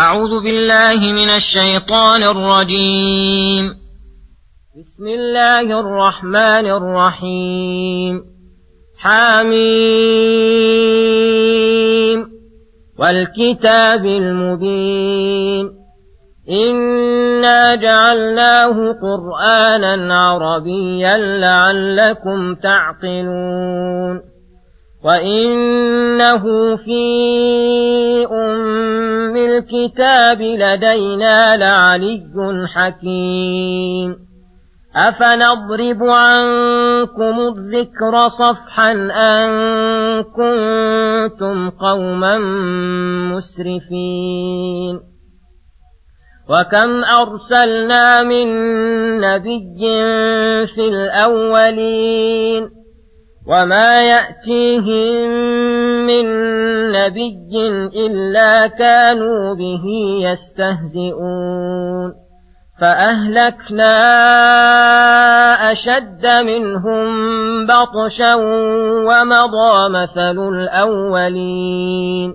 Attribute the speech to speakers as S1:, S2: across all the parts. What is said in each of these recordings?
S1: أعوذ بالله من الشيطان الرجيم.
S2: بسم الله الرحمن الرحيم. حميم. والكتاب المبين. إنا جعلناه قرآنا عربيا لعلكم تعقلون. وإنه في أم الكتاب لدينا لعلي حكيم. أفنضرب عنكم الذكر صفحا أن كنتم قوما مسرفين. وكم أرسلنا من نبي في الأولين وما يأتيهم من نبي إلا كانوا به يستهزئون فأهلكنا أشد منهم بطشا ومضى مثل الأولين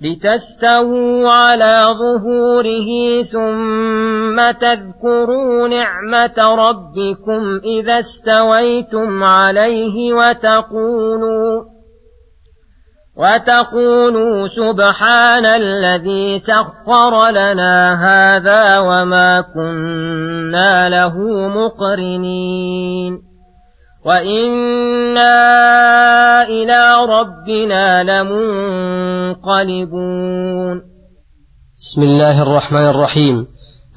S2: لتستووا على ظهوره ثم تذكروا نعمة ربكم إذا استويتم عليه وتقولوا وتقولوا سبحان الذي سخر لنا هذا وما كنا له مقرنين وإنا إلى ربنا لمنقلبون
S3: بسم الله الرحمن الرحيم.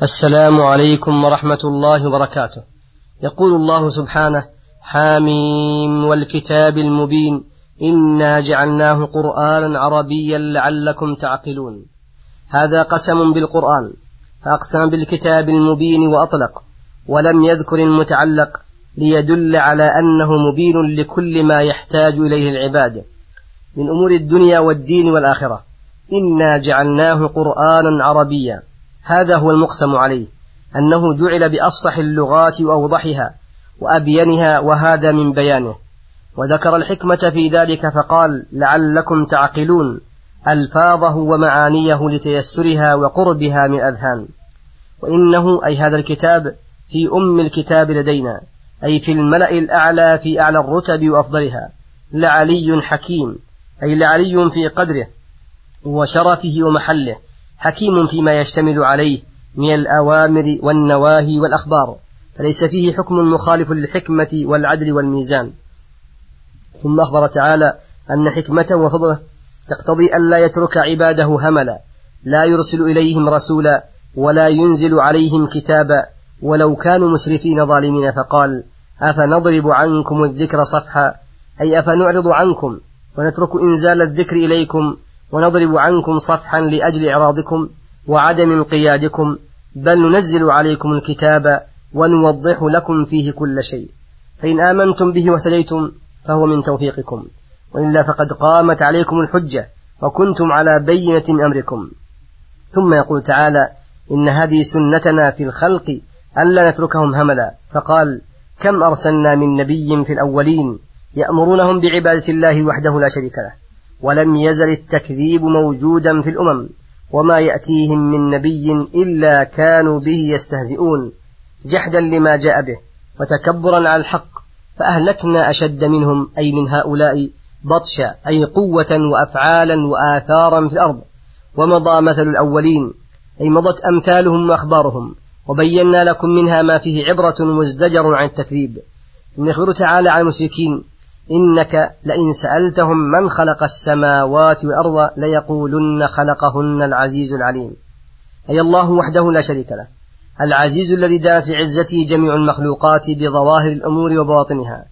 S3: السلام عليكم ورحمة الله وبركاته. يقول الله سبحانه حاميم والكتاب المبين. إنا جعلناه قرآنا عربيا لعلكم تعقلون. هذا قسم بالقرآن فأقسم بالكتاب المبين وأطلق ولم يذكر المتعلق. ليدل على أنه مبين لكل ما يحتاج إليه العباد من أمور الدنيا والدين والآخرة. إنا جعلناه قرآنا عربيا. هذا هو المقسم عليه أنه جعل بأفصح اللغات وأوضحها وأبينها وهذا من بيانه. وذكر الحكمة في ذلك فقال لعلكم تعقلون. ألفاظه ومعانيه لتيسرها وقربها من أذهان وإنه أي هذا الكتاب في أم الكتاب لدينا. أي في الملأ الأعلى في أعلى الرتب وأفضلها. لعلي حكيم. أي لعلي في قدره وشرفه ومحله. حكيم فيما يشتمل عليه من الأوامر والنواهي والأخبار. فليس فيه حكم مخالف للحكمة والعدل والميزان. ثم أخبر تعالى أن حكمته وفضله تقتضي ألا يترك عباده هملا. لا يرسل إليهم رسولا ولا ينزل عليهم كتابا. ولو كانوا مسرفين ظالمين. فقال أفنضرب عنكم الذكر صفحا؟ أي أفنعرض عنكم ونترك إنزال الذكر إليكم ونضرب عنكم صفحا لأجل إعراضكم وعدم انقيادكم بل ننزل عليكم الكتاب ونوضح لكم فيه كل شيء. فإن آمنتم به واهتديتم فهو من توفيقكم. وإلا فقد قامت عليكم الحجة وكنتم على بينة من أمركم. ثم يقول تعالى إن هذه سنتنا في الخلق ألا نتركهم هملا. فقال كم أرسلنا من نبي في الأولين يأمرونهم بعبادة الله وحده لا شريك له ولم يزل التكذيب موجودا في الأمم وما يأتيهم من نبي إلا كانوا به يستهزئون جحدا لما جاء به وتكبرا على الحق فأهلكنا أشد منهم أي من هؤلاء بطشا أي قوة وأفعالا وآثارا في الأرض ومضى مثل الأولين أي مضت أمثالهم وأخبارهم. وبينا لكم منها ما فيه عبرة مزدجر عن التكذيب. ثم يخبر تعالى عن المشركين إنك لئن سألتهم من خلق السماوات والأرض ليقولن خلقهن العزيز العليم. أي الله وحده لا شريك له العزيز الذي دانت لعزته جميع المخلوقات بظواهر الأمور وبواطنها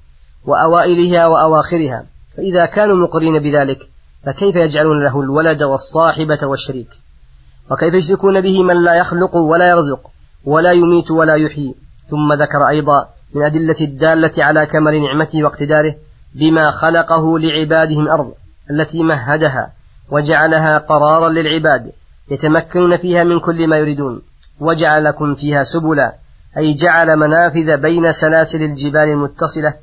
S3: وأوائلها وأواخرها. فإذا كانوا مقرين بذلك فكيف يجعلون له الولد والصاحبة والشريك؟ وكيف يشركون به من لا يخلق ولا يرزق؟ ولا يميت ولا يحيي. ثم ذكر أيضا من أدلة الدالة على كمال نعمته واقتداره بما خلقه لعبادهم الأرض التي مهدها وجعلها قرارا للعباد يتمكنون فيها من كل ما يريدون. وجعل لكم فيها سبلا أي جعل منافذ بين سلاسل الجبال المتصلة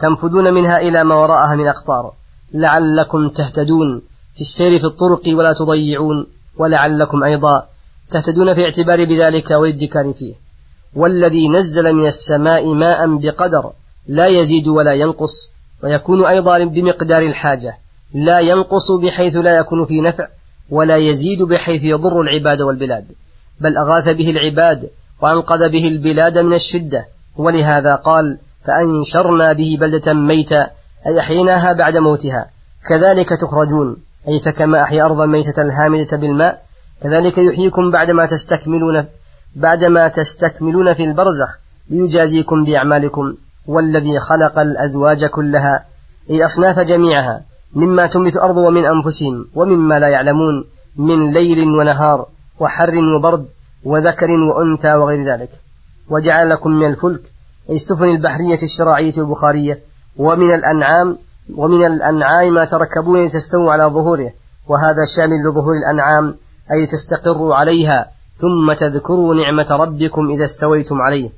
S3: تنفذون منها إلى ما وراءها من أقطار. لعلكم تهتدون. في السير في الطرق ولا تضيعون. ولعلكم أيضا تهتدون في اعتبار بذلك والادكار فيه. والذي نزل من السماء ماء بقدر لا يزيد ولا ينقص ويكون أيضا بمقدار الحاجة. لا ينقص بحيث لا يكون في نفع ولا يزيد بحيث يضر العباد والبلاد. بل أغاث به العباد وأنقذ به البلاد من الشدة. ولهذا قال فأنشرنا به بلدة ميتا أي أحييناها بعد موتها. كذلك تخرجون أي فكما أحيا أرضا ميتة الهامدة بالماء كذلك يحييكم بعدما تستكملون بعدما تستكملون في البرزخ ليجازيكم بأعمالكم والذي خلق الأزواج كلها أي أصناف جميعها مما تنبت الأرض ومن أنفسهم ومما لا يعلمون من ليل ونهار وحر وبرد وذكر وأنثى وغير ذلك. وجعل لكم من الفلك أي السفن البحرية الشراعية والبخارية ومن الأنعام ومن الأنعام ما تركبون لتستووا على ظهوره وهذا شامل لظهور الأنعام أي تستقروا عليها ثم تذكروا نعمة ربكم إذا استويتم عليه.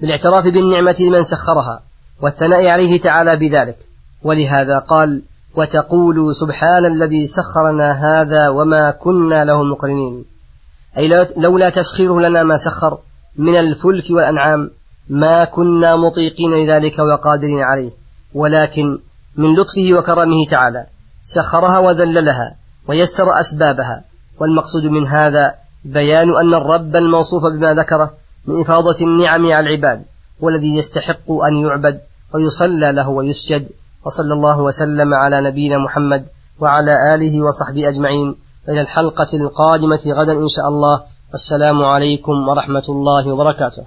S3: بالاعتراف بالنعمة لمن سخرها والثناء عليه تعالى بذلك. ولهذا قال وتقولوا سبحان الذي سخرنا هذا وما كنا له مقرنين. أي لولا تسخيره لنا ما سخر من الفلك والأنعام ما كنا مطيقين لذلك وقادرين عليه. ولكن من لطفه وكرمه تعالى سخرها وذللها ويسر أسبابها. والمقصود من هذا بيان أن الرب الموصوف بما ذكره من إفاضة النعم على العباد والذي يستحق أن يعبد ويصلى له ويسجد وصلى الله وسلم على نبينا محمد وعلى آله وصحبه أجمعين. إلى الحلقة القادمة غدا إن شاء الله. والسلام عليكم ورحمة الله وبركاته.